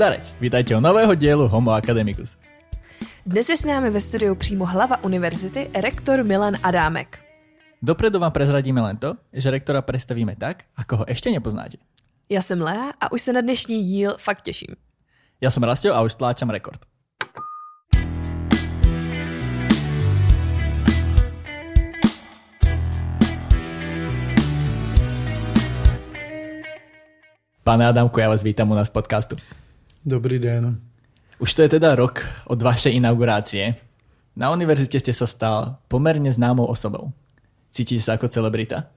Zdarec, vítajte u nového dielu Homo Academicus. Dnes je s námi ve studiu přímo hlava univerzity, rektor Milan Adámek. Dopredu vám prezradíme len to, že rektora predstavíme tak, ako ho ešte nepoznáte. Já jsem Lea a už se na dnešní díl fakt těším. Ja som Rastio a už stláčam rekord. Pane Adamku, ja vás vítam u nás v podcastu. Dobrý den. Už to je teda rok od vašej inaugurácie. Na univerzite ste sa stal pomerne známou osobou. Cítíte sa ako celebrita?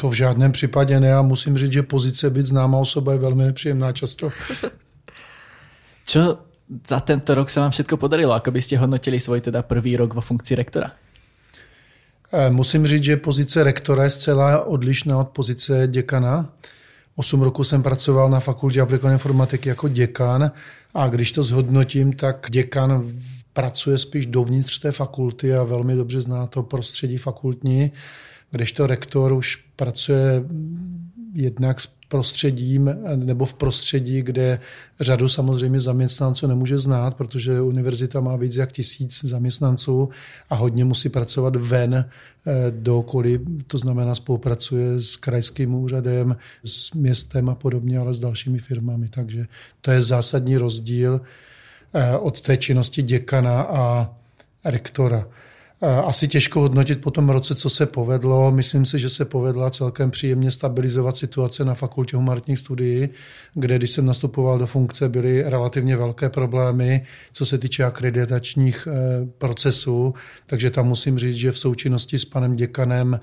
To v žádném případě ne a musím říct, že pozice být známá osoba je velmi nepříjemná často. Čo za tento rok sa vám všetko podarilo? Ako by ste hodnotili svoj teda prvý rok vo funkcii rektora? Eh, Musím říct, že pozice rektora je zcela odlišná od pozice děkana. Osm roku jsem pracoval na fakultě aplikované informatiky jako děkan a když to zhodnotím, tak děkan pracuje spíš dovnitř té fakulty a velmi dobře zná to prostředí fakultní, kdežto rektor už pracuje jednak s prostředím nebo v prostředí, kde řadu samozřejmě zaměstnanců nemůže znát, protože univerzita má víc jak tisíc zaměstnanců a hodně musí pracovat ven eh, do okolí, to znamená spolupracuje s krajským úřadem, s městem a podobně, ale s dalšími firmami. Takže to je zásadní rozdíl eh, od té činnosti děkana a rektora. Eh, Asi těžko hodnotit po tom roce, co se povedlo. Myslím si, že se povedla celkem příjemně stabilizovat situace na fakultě humanitních studií, kde když jsem nastupoval do funkce, byly relativně velké problémy, co se týče akreditačních eh, procesů. Takže tam musím říct, že v součinnosti s panem děkanem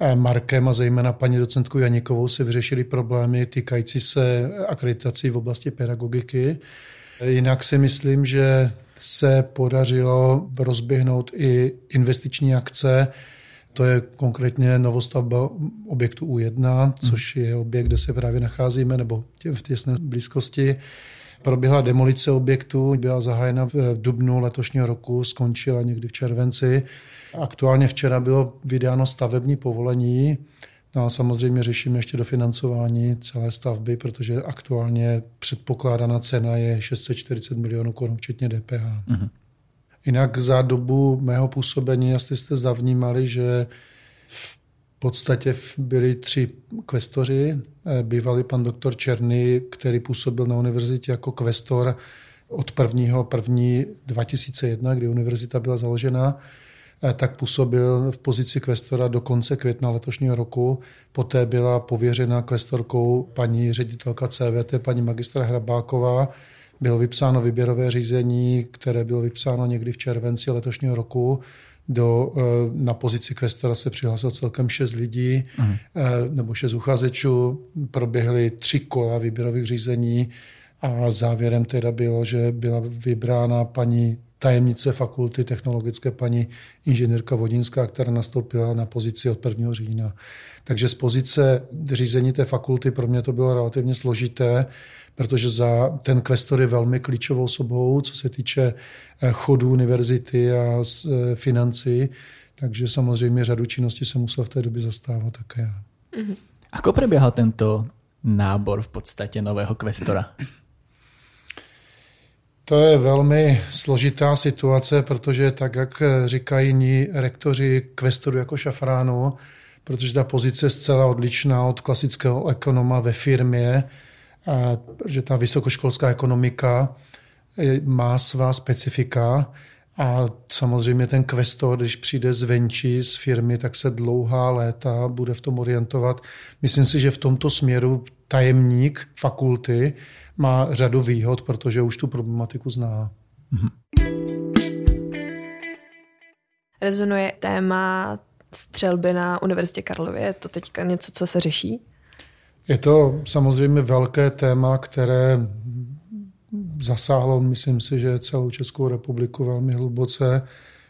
eh, Markem a zejména paní docentkou Janikovou se vyřešily problémy týkající se akreditací v oblasti pedagogiky. Jinak si myslím, že se podařilo rozběhnout i investiční akce. To je konkrétně novostavba objektu U1, což je objekt, kde se právě nacházíme, nebo v těsné blízkosti. Proběhla demolice objektu, byla zahájena v dubnu letošního roku, skončila někdy v červenci. Aktuálně včera bylo vydáno stavební povolení, No a samozřejmě řešíme ještě dofinancování celé stavby, protože aktuálně předpokládaná cena je 640 milionů korun, včetně DPH. Mm-hmm. Jinak za dobu mého působení, jestli jste zavnímali, že v podstatě byli tři kvestoři. Eh, Bývalý pan doktor Černý, který působil na univerzitě jako kvestor od 1. 1. 2001, kdy univerzita byla založena, tak působil v pozici kvestora do konce května letošního roku. Poté byla pověřena kvestorkou paní ředitelka CVT, paní magistra Hrabáková. Bylo vypsáno výběrové řízení, které bylo vypsáno někdy v červenci letošního roku. Do, eh, na pozici kvestora se přihlásilo celkem šest lidí uh nebo šest uchazečů. Proběhly tři kola výběrových řízení a závěrem teda bylo, že byla vybrána paní tajemnice fakulty technologické paní inženýrka Vodinská, která nastoupila na pozici od 1. října. Takže z pozice řízení té fakulty pro mě to bylo relativně složité, protože za ten kvestor je velmi klíčovou osobou, co se týče eh, chodu univerzity a eh, financí, takže samozřejmě řadu činností jsem musel v té době zastávat také já. Ako prebiehal tento nábor v podstate nového kvestora? To je velmi složitá situace, protože tak, jak říkají jiní rektoři kvestoru jako šafránu, protože ta pozice je zcela odlišná od klasického ekonoma ve firmě, a že ta vysokoškolská ekonomika má svá specifika a samozřejmě ten kvestor, když přijde zvenčí z firmy, tak se dlouhá léta bude v tom orientovat. Myslím si, že v tomto směru tajemník fakulty má řadu výhod, protože už tu problematiku zná. Rezonuje téma střelby na Univerzitě Karlově, je to teďka něco, co se řeší? Je to samozřejmě velké téma, které zasáhlo, myslím si, že celou Českou republiku velmi hluboce,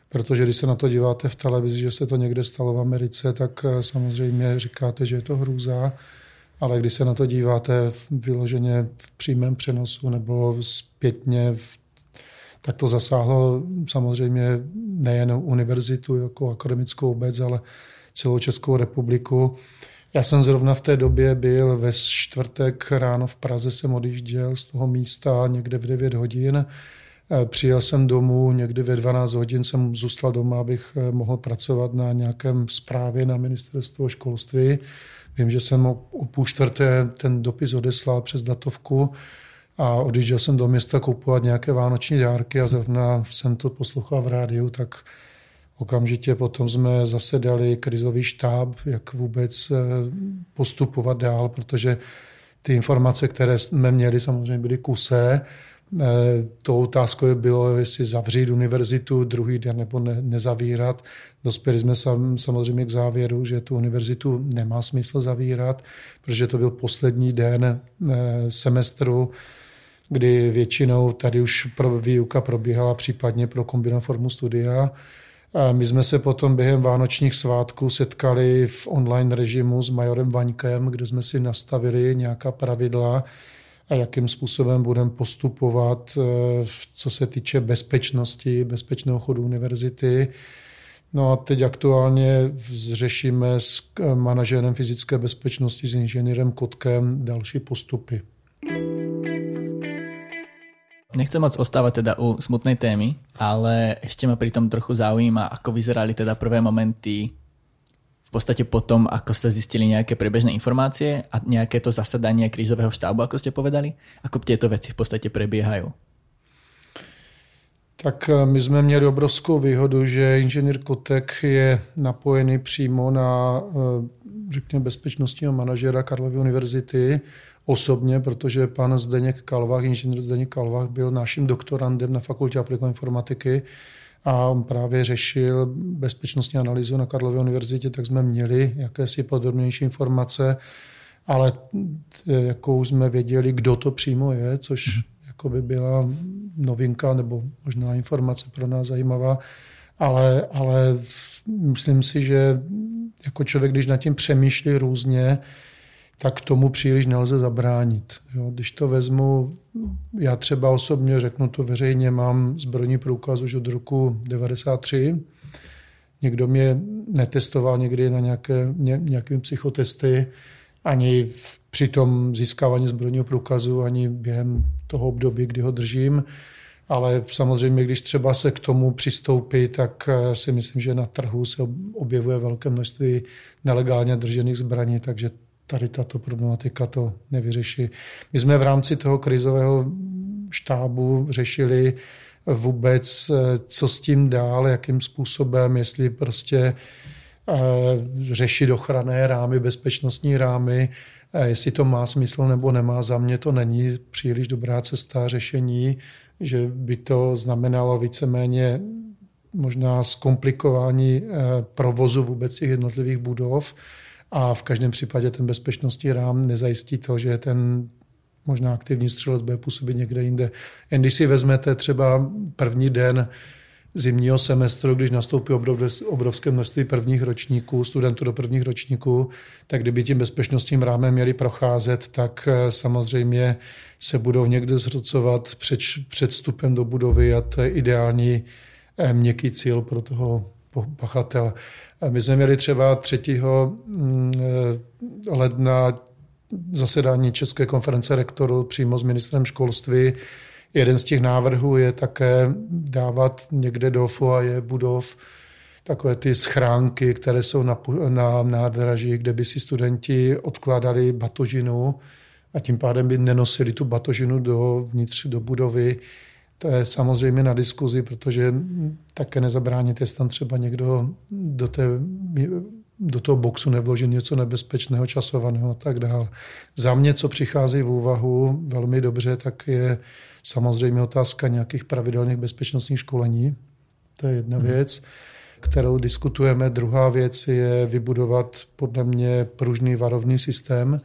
protože když se na to díváte v televizi, že se to někde stalo v Americe, tak eh, samozřejmě říkáte, že je to hrůza, ale když se na to díváte v, vyloženě v přímém přenosu nebo zpětně, v, tak to zasáhlo samozřejmě nejen univerzitu jako akademickou obec, ale celou Českou republiku. Já jsem zrovna v té době byl ve čtvrtek ráno v Praze, jsem odjížděl z toho místa někde v 9 hodin. Eh, přijel jsem domů, někdy ve 12 hodin jsem zůstal doma, abych eh, mohl pracovat na nějakém zprávě na ministerstvo školství. Vím, že jsem o půl čtvrté ten dopis odeslal přes datovku a odjížděl jsem do města koupovat nějaké vánoční dárky a zrovna jsem to poslouchal v rádiu, tak Okamžitě potom jsme zasedali krizový štáb, jak vůbec eh, postupovat dál, protože ty informace, které jsme měli, samozřejmě byly kusé. Eh, tou otázkou bylo, jestli zavřít univerzitu druhý den nebo ne, nezavírat. Dospěli jsme sam, samozřejmě k závěru, že tu univerzitu nemá smysl zavírat, protože to byl poslední den eh, semestru, kdy většinou tady už pro výuka probíhala případně pro kombinovanou formu studia. My jsme se potom během vánočních svátků setkali v online režimu s majorem Vaňkem, kde jsme si nastavili nějaká pravidla a jakým způsobem budeme postupovat, eh, co se týče bezpečnosti, bezpečného chodu univerzity. No a teď aktuálně řešíme s manažerem fyzické bezpečnosti, s inženýrem Kotkem další postupy. Nechcem moc ostávať teda u smutnej témy, ale ešte ma pri tom trochu zaujíma, ako vyzerali teda prvé momenty podstate potom, ako ste zistili nejaké prebežné informácie a nejaké to zasadanie krízového štábu, ako ste povedali. Ako tieto veci v podstate prebiehajú? Tak eh, my jsme měli obrovskou výhodu, že inženýr Kotek je napojený přímo na, eh, řekněme, bezpečnostního manažera Karlovy univerzity, osobně, protože pan Zdeněk Kalvách, inženýr Zdeněk Kalvách, byl naším doktorandem na fakultě aplikované informatiky a on právě řešil bezpečnostní analýzu na Karlově univerzitě, tak jsme měli jakési podrobnější informace, ale jakou jsme věděli, kdo to přímo je, což mhm. jako by byla novinka nebo možná informace pro nás zajímavá, ale, ale myslím si, že jako člověk, když nad tím přemýšlí různě, tak tomu příliš nelze zabránit. Jo, když to vezmu, já třeba osobně řeknu to veřejně, mám zbrojní průkaz už od roku 93. Někdo mě netestoval někdy na nějaké, ně, nějakými psychotesty, ani při tom získávání zbrojního průkazu, ani během toho období, kdy ho držím. Ale samozřejmě, když třeba se k tomu přistoupí, tak eh, si myslím, že na trhu se objevuje velké množství nelegálně držených zbraní, takže tady tato problematika to nevyřeší. My jsme v rámci toho krizového štábu řešili vůbec, eh, co s tím dál, jakým způsobem, jestli prostě eh, řešit ochranné rámy, bezpečnostní rámy, eh, jestli to má smysl nebo nemá. Za mě to není příliš dobrá cesta řešení, že by to znamenalo víceméně možná zkomplikování provozu vůbec těch jednotlivých budov a v každém případě ten bezpečnostní rám nezajistí to, že ten možná aktivní střelec bude působit někde jinde. Jen když si vezmete třeba první den zimního semestru, když nastoupí obrovské množství prvních ročníků, studentů do prvních ročníků, tak kdyby tím bezpečnostním rámem měli procházet, tak eh, samozřejmě se budou někde zhrocovat před, před vstupem do budovy a to je ideální eh, měkký cíl pro toho pachatel. My jsme měli třeba 3. Mm, ledna zasedání České konference rektorů přímo s ministrem školství. Jeden z těch návrhů je také dávat někde do foaje budov takové ty schránky, které jsou na, na nádraží, kde by si studenti odkládali batožinu a tím pádem by nenosili tu batožinu do vnitř do budovy to je samozřejmě na diskuzi, protože také nezabránit, jestli tam třeba někdo do, té, do toho boxu nevloží něco nebezpečného, časovaného a tak dále. Za mě, co přichází v úvahu velmi dobře, tak je samozřejmě otázka nějakých pravidelných bezpečnostních školení. To je jedna hmm. věc, kterou diskutujeme. Druhá věc je vybudovat podle mě pružný varovný systém,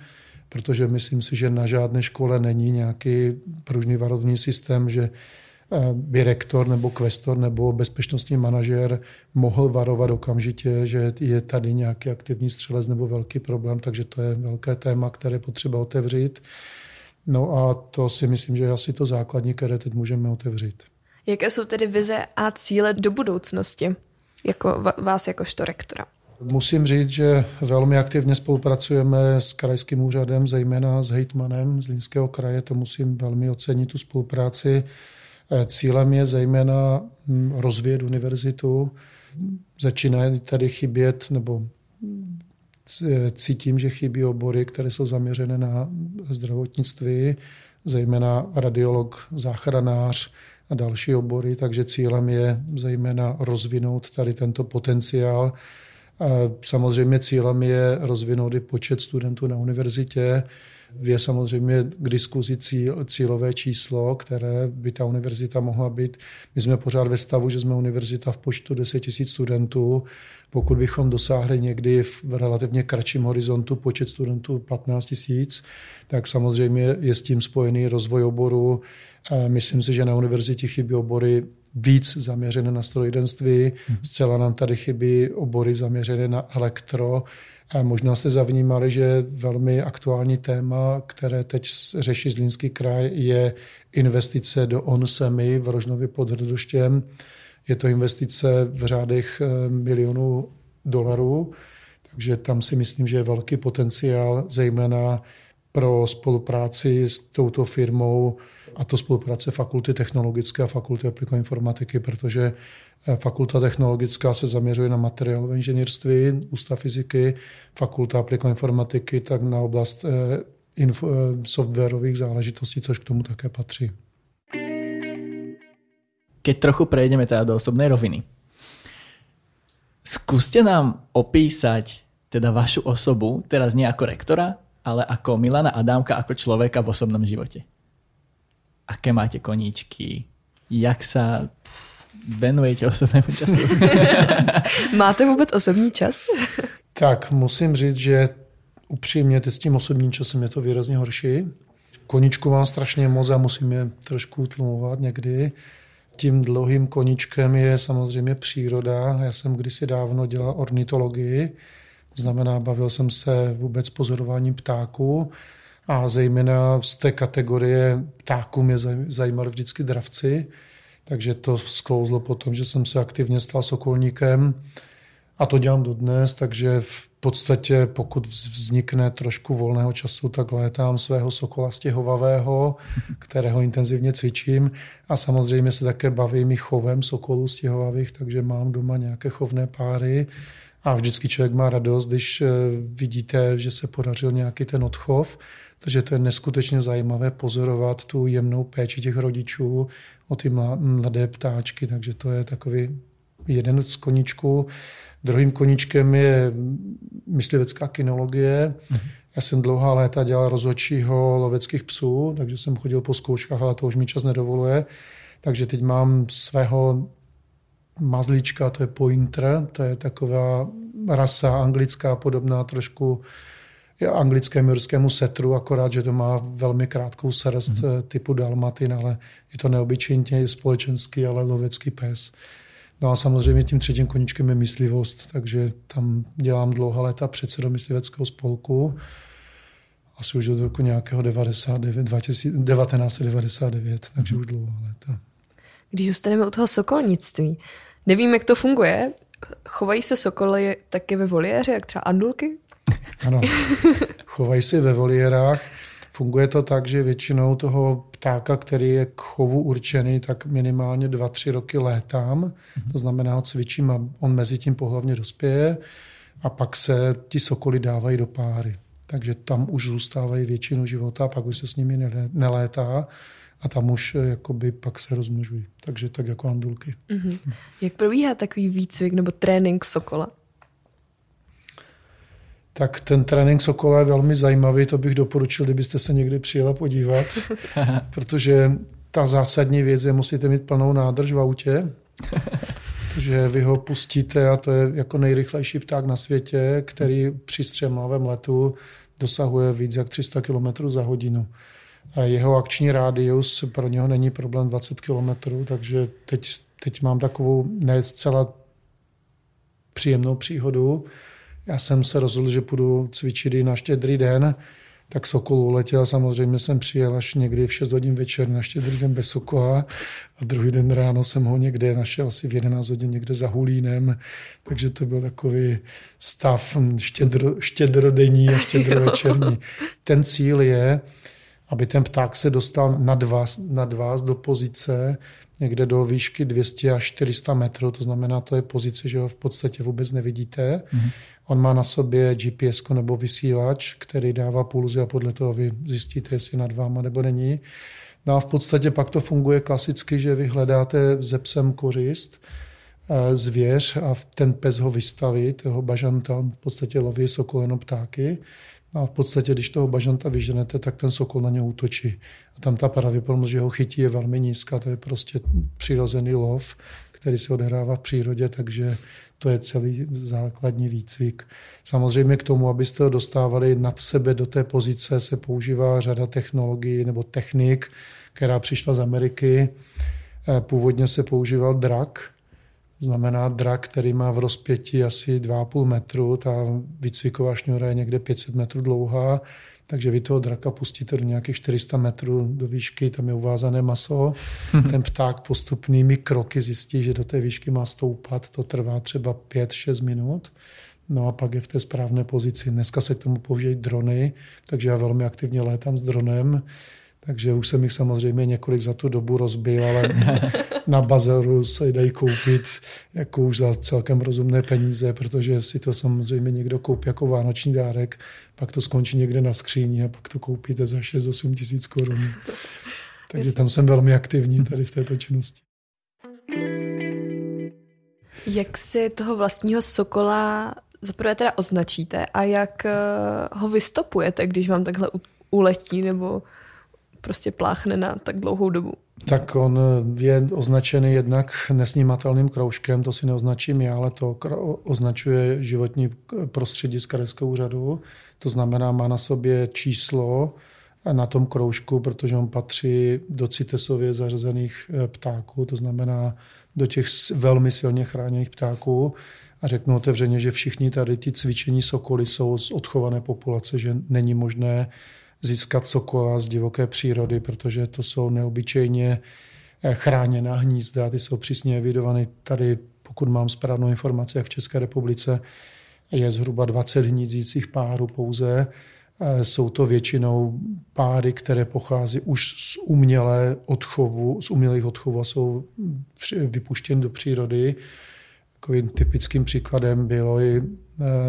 protože myslím si, že na žádné škole není nějaký pružný varovný systém, že by rektor nebo kvestor nebo bezpečnostní manažer mohl varovat okamžitě, že je tady nějaký aktivní střelec nebo velký problém, takže to je velké téma, které potřeba otevřít. No a to si myslím, že je asi to základní, které teď můžeme otevřít. Jaké jsou tedy vize a cíle do budoucnosti jako vás jakožto rektora? Musím říct, že velmi aktivně spolupracujeme s krajským úřadem, zejména s hejtmanem z Línského kraje. To musím velmi ocenit, tu spolupráci. Eh, cílem je zejména hm, rozvíjet univerzitu. Začíná tady chybět, nebo cítím, že chybí obory, které jsou zaměřené na zdravotnictví, zejména radiolog, záchranář a další obory, takže cílem je zejména rozvinout tady tento potenciál. Samozřejmě cílem je rozvinout i počet studentů na univerzitě, je samozřejmě k diskuzi cíl, cílové číslo, které by ta univerzita mohla být. My jsme pořád ve stavu, že jsme univerzita v počtu 10 000 studentů. Pokud bychom dosáhli někdy v relativně kratším horizontu počet studentů 15 000, tak samozřejmě je s tím spojený rozvoj oboru. Myslím si, že na univerzitě chybí obory víc zaměřené na strojírenství. Hmm. Zcela nám tady chybí obory zaměřené na elektro. A možná jste zavnímali, že velmi aktuální téma, které teď řeší Zlínský kraj, je investice do ONSEMI v Rožnově pod Hrdoštěm. Je to investice v řádech eh, milionů dolarů, takže tam si myslím, že je velký potenciál, zejména pro spolupráci s touto firmou a to spolupráce fakulty technologické a fakulty aplikované informatiky, protože eh, fakulta technologická se zaměřuje na materiálové inženýrství, ústav fyziky, fakulta aplikované informatiky, tak na oblast eh, info, eh, softwarových záležitostí, což k tomu také patří. Keď trochu prejdeme teda do osobnej roviny. Skúste nám opísať teda vašu osobu, teraz nie ako rektora, ale ako Milana Adámka, ako človeka v osobnom živote aké máte koníčky, jak sa venujete osobnému času. máte vůbec osobní čas? tak, musím říct, že upřímně s tím osobním časem je to výrazně horší. Koničku mám strašně moc a musím je trošku utlumovat někdy. Tím dlouhým koničkem je samozřejmě příroda. Já jsem kdysi dávno dělal ornitologii, to znamená, bavil jsem se vůbec pozorováním ptáků a zejména z té kategorie ptáků mě zajímali vždycky dravci, takže to sklouzlo potom, že jsem se aktivně stal sokolníkem. A to dělám dodnes, takže v podstatě pokud vznikne trošku volného času, tak létám svého sokola stěhovavého, kterého intenzivně cvičím. A samozřejmě se také bavím i chovem sokolů stěhovavých, takže mám doma nějaké chovné páry a vždycky člověk má radost, když eh, vidíte, že se podařil nějaký ten odchov, takže to je neskutečně zajímavé pozorovat tu jemnou péči těch rodičů o ty mladé ptáčky, takže to je takový jeden z koníčků. Druhým koníčkem je myslivecká kinologie. Mm-hmm. Já jsem dlouhá léta dělal rozhodčího loveckých psů, takže jsem chodil po zkouškách, ale to už mi čas nedovoluje. Takže teď mám svého mazlíčka, to je pointer, to je taková rasa anglická, podobná trošku anglickému jurskému setru, akorát, že to má velmi krátkou srst mm. typu dalmatin, ale je to neobyčejně společenský, ale lovecký pes. No a samozřejmě tím třetím koníčkem je myslivost, takže tam dělám dlouhá léta předsedou mysliveckého spolku, asi už od roku nějakého 99, 2000, 1999, takže mm. už dlouhá léta. Když zůstaneme u toho sokolnictví, nevím, jak to funguje. Chovají se sokoly taky ve voliéře, jak třeba andulky? Ano, chovají si ve voliérách. Funguje to tak, že většinou toho ptáka, který je k chovu určený, tak minimálně 2-3 roky létám. Mm-hmm. To znamená, ho cvičím a on mezi tím pohlavně dospěje a pak se ti sokoly dávají do páry. Takže tam už zůstávají většinu života a pak už se s nimi nelétá a tam už eh, jakoby pak se rozmnožují. Takže tak jako andulky. Mm-hmm. Jak probíhá takový výcvik nebo trénink sokola? tak ten trénink Sokola je velmi zajímavý, to bych doporučil, kdybyste se někdy přijela podívat, protože ta zásadní věc je, musíte mít plnou nádrž v autě, protože vy ho pustíte a to je jako nejrychlejší pták na světě, který při střemlavém letu dosahuje víc jak 300 km za hodinu. A jeho akční rádius pro něho není problém 20 km, takže teď, teď mám takovou ne zcela příjemnou příhodu, já jsem se rozhodl, že půjdu cvičit i na štědrý den tak Sokol uletěl. Samozřejmě jsem přijel až někdy v 6 hodin večer na štědrý den bez Sokola a druhý den ráno jsem ho někde našel asi v 11 hodin někde za Hulínem, takže to byl takový stav štědro, štědrodenní a štědrovečerní. Ten cíl je, aby ten pták se dostal nad vás, nad vás do pozice někde do výšky 200 až 400 metrů, to znamená, to je pozice, že ho v podstatě vůbec nevidíte. Mm-hmm. On má na sobě GPS nebo vysílač, který dává pulzy a podle toho vy zjistíte, jestli nad váma nebo není. No a v podstatě pak to funguje klasicky, že vy hledáte ze psem kořist, zvěř a ten pes ho vystaví, toho bažanta, on v podstatě loví sokoleno ptáky a v podstatě, když toho bažanta vyženete, tak ten sokol na ně útočí. A tam ta pravděpodobnost, že ho chytí, je velmi nízká. To je prostě přirozený lov, který se odehrává v přírodě, takže to je celý základní výcvik. Samozřejmě k tomu, abyste ho dostávali nad sebe do té pozice, se používá řada technologií nebo technik, která přišla z Ameriky. Eh, původně se používal drak, znamená drak, který má v rozpětí asi 2,5 metru, ta výcviková šňůra je někde 500 metrů dlouhá, takže vy toho draka pustíte do nějakých 400 metrů do výšky, tam je uvázané maso. Ten pták postupnými kroky zjistí, že do té výšky má stoupat, to trvá třeba 5-6 minut. No a pak je v té správné pozici. Dneska se k tomu použijí drony, takže já velmi aktivně létám s dronem. Takže už jsem jich samozřejmě několik za tu dobu rozbil, ale na bazaru se dají koupit jako už za celkem rozumné peníze, protože si to samozřejmě někdo koupí jako vánoční dárek, pak to skončí někde na skříni a pak to koupíte za 6-8 tisíc korun. Takže tam jsem velmi aktivní tady v této činnosti. Jak si toho vlastního sokola zaprvé teda označíte a jak eh, ho vystopujete, když vám takhle uletí nebo prostě pláchne na tak dlouhou dobu? Tak on je označený jednak nesnímatelným kroužkem, to si neoznačím já, ale to označuje životní prostředí z Krajského úřadu. To znamená, má na sobě číslo na tom kroužku, protože on patří do CITESově zařazených eh, ptáků, to znamená do těch velmi silně chráněných ptáků. A řeknu otevřeně, že všichni tady ty cvičení sokoly jsou z odchované populace, že není možné získat sokola z divoké přírody, protože to jsou neobyčejně eh, chráněná hnízda, ty jsou přísně evidované. Tady, pokud mám správnou informaci, jak v České republice je zhruba 20 hnízdících párů pouze. Eh, jsou to většinou páry, které pochází už z umělé odchovu, z umělých odchovů a jsou vypuštěny do přírody. Takovým typickým příkladem bylo i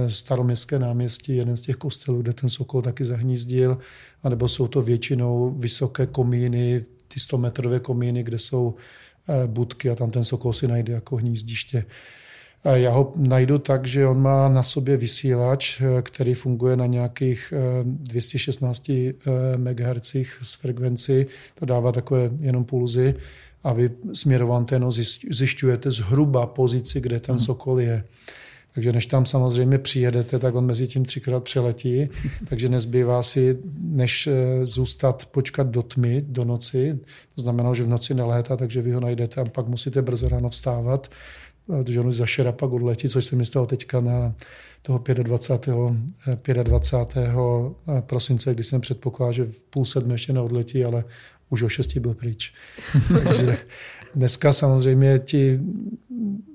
staroměstské náměstí, jeden z těch kostelů, kde ten sokol taky zahnízdil, anebo jsou to většinou vysoké komíny, ty 100 metrové komíny, kde jsou eh, budky a tam ten sokol si najde jako hnízdiště. Já ho najdu tak, že on má na sobě vysílač, eh, který funguje na nějakých 216 MHz z frekvenci. To dává takové jenom pulzy a vy směrovou anténou zjišťujete zhruba pozici, kde ten hmm. sokol je. Takže než tam samozřejmě přijedete, tak on mezi tím třikrát přeletí, takže nezbývá si, než eh, zůstat, počkat do tmy, do noci. To znamená, že v noci nelétá, takže vy ho najdete a pak musíte brzo ráno vstávat, protože on už za pak odletí, což se mi stalo teďka na toho 25. 25. Eh, eh, prosince, kdy jsem předpokládal, že v půl sedmi ještě neodletí, ale už o šesti byl pryč. takže dneska samozřejmě ti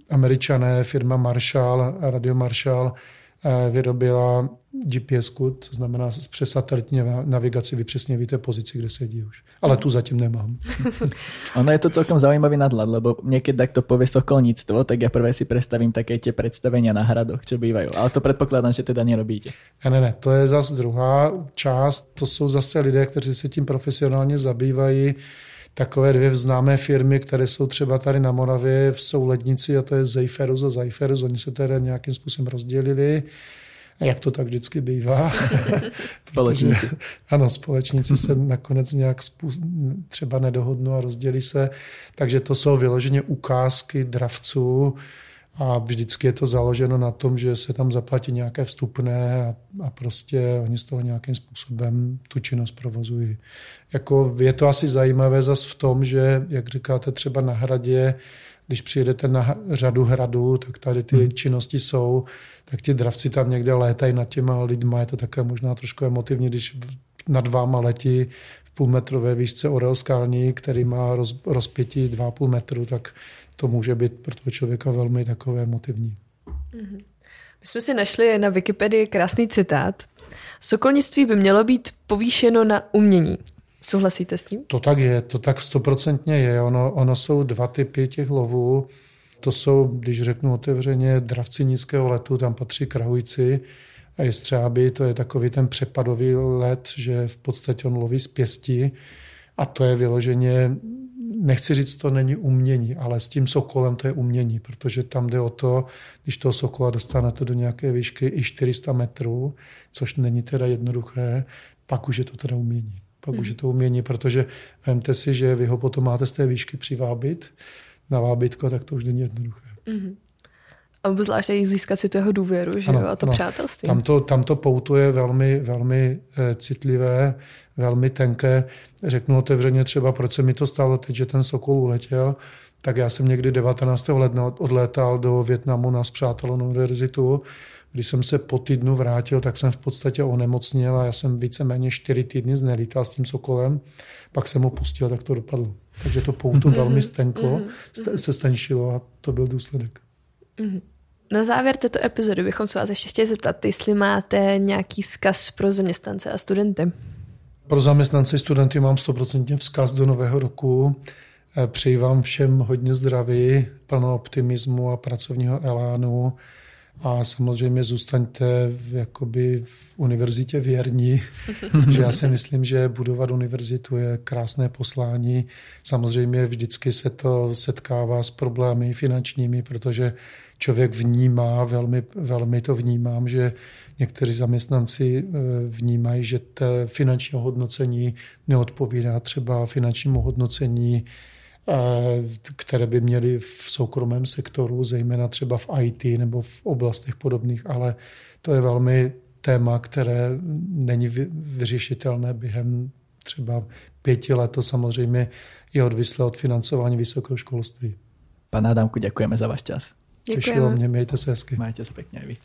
američané, firma Marshall, Radio Marshall, eh, vyrobila gps to znamená přes satelitní navigaci vy přesně víte pozici, kde sedí už. Ale tu zatím nemám. ono je to celkom zaujímavý nadhľad, lebo niekedy tak to povie sokolníctvo, tak ja prvé si predstavím také tie predstavenia na hradoch, čo bývajú. Ale to predpokladám, že teda nerobíte. Ne, ne, ne, to je zase druhá část. To jsou zase lidé, kteří se tím profesionálně zabývají takové dvě známé firmy, které jsou třeba tady na Moravě v Soulednici a to je Zeiferus a Zeiferus. Oni se tedy nějakým způsobem rozdělili. A jak to tak vždycky bývá. společníci. ano, společníci se nakonec nějak třeba nedohodnou a rozdělí se. Takže to jsou vyloženě ukázky dravců, a vždycky je to založeno na tom, že se tam zaplatí nějaké vstupné a, a prostě oni z toho nějakým způsobem tu činnost provozují. Jako je to asi zajímavé zas v tom, že, jak říkáte, třeba na hradě, když přijedete na řadu hradů, tak tady ty hmm. činnosti jsou, tak ti dravci tam někde létají nad těma lidma, je to také možná trošku emotivní, když nad váma letí půlmetrové výšce orel skalní, který má roz, rozpětí 2,5 metru, tak to může být pro toho člověka velmi takové motivní. Mm-hmm. My jsme si našli na Wikipedii krásný citát. Sokolnictví by mělo být povýšeno na umění. Souhlasíte s tím? To tak je, to tak stoprocentně je. Ono, ono jsou dva typy těch lovů. To jsou, když řeknu otevřeně, dravci nízkého letu, tam patří krahujci a jestřáby, to je takový ten přepadový let, že v podstatě on loví z pěstí a to je vyloženě, nechci říct, to není umění, ale s tím sokolem to je umění, protože tam jde o to, když toho sokola dostanete do nějaké výšky i 400 metrů, což není teda jednoduché, pak už je to teda umění. Pak mm. už je to umění, protože vemte si, že vy ho potom máte z té výšky přivábit na vábitko, tak to už není jednoduché. Mm. A zvlášť i získat si tu jeho důvěru, že ano, jo, a to ano. přátelství. Tam to, tam to pouto je velmi, velmi eh, citlivé, velmi tenké. Řeknu otevřeně třeba, proč se mi to stalo teď, že ten Sokol uletěl, tak já jsem někdy 19. ledna odlétal do Větnamu na zpřátelnou univerzitu. Když jsem se po týdnu vrátil, tak jsem v podstatě onemocněl a já jsem víceméně čtyři týdny znelítal s tím Sokolem. Pak jsem ho pustil, tak to dopadlo. Takže to pouto mm-hmm. velmi stenklo, mm-hmm. se stenšilo a to byl důsledek. Mm-hmm. Na závěr této epizody bychom se vás ještě chtěli zeptat, jestli máte nějaký vzkaz pro zaměstnance a studenty. Pro zaměstnance a studenty mám stoprocentně vzkaz do nového roku. Eh, přeji vám všem hodně zdraví, plno optimismu a pracovního elánu a samozřejmě zůstaňte v, jakoby v univerzitě věrní, že já si myslím, že budovat univerzitu je krásné poslání. Samozřejmě vždycky se to setkává s problémy finančními, protože člověk vnímá, velmi, velmi to vnímám, že někteří zaměstnanci eh, vnímají, že to finanční hodnocení neodpovídá třeba finančnímu hodnocení Eh, které by měly v soukromém sektoru, zejména třeba v IT nebo v oblastech podobných, ale to je velmi téma, které není vyřešitelné během třeba pěti let. To samozřejmě je odvislé od financování vysokého školství. Pane Adamku, děkujeme za váš čas. Děkujeme. Těšilo mě, mějte se hezky. Majte se pěkně vy.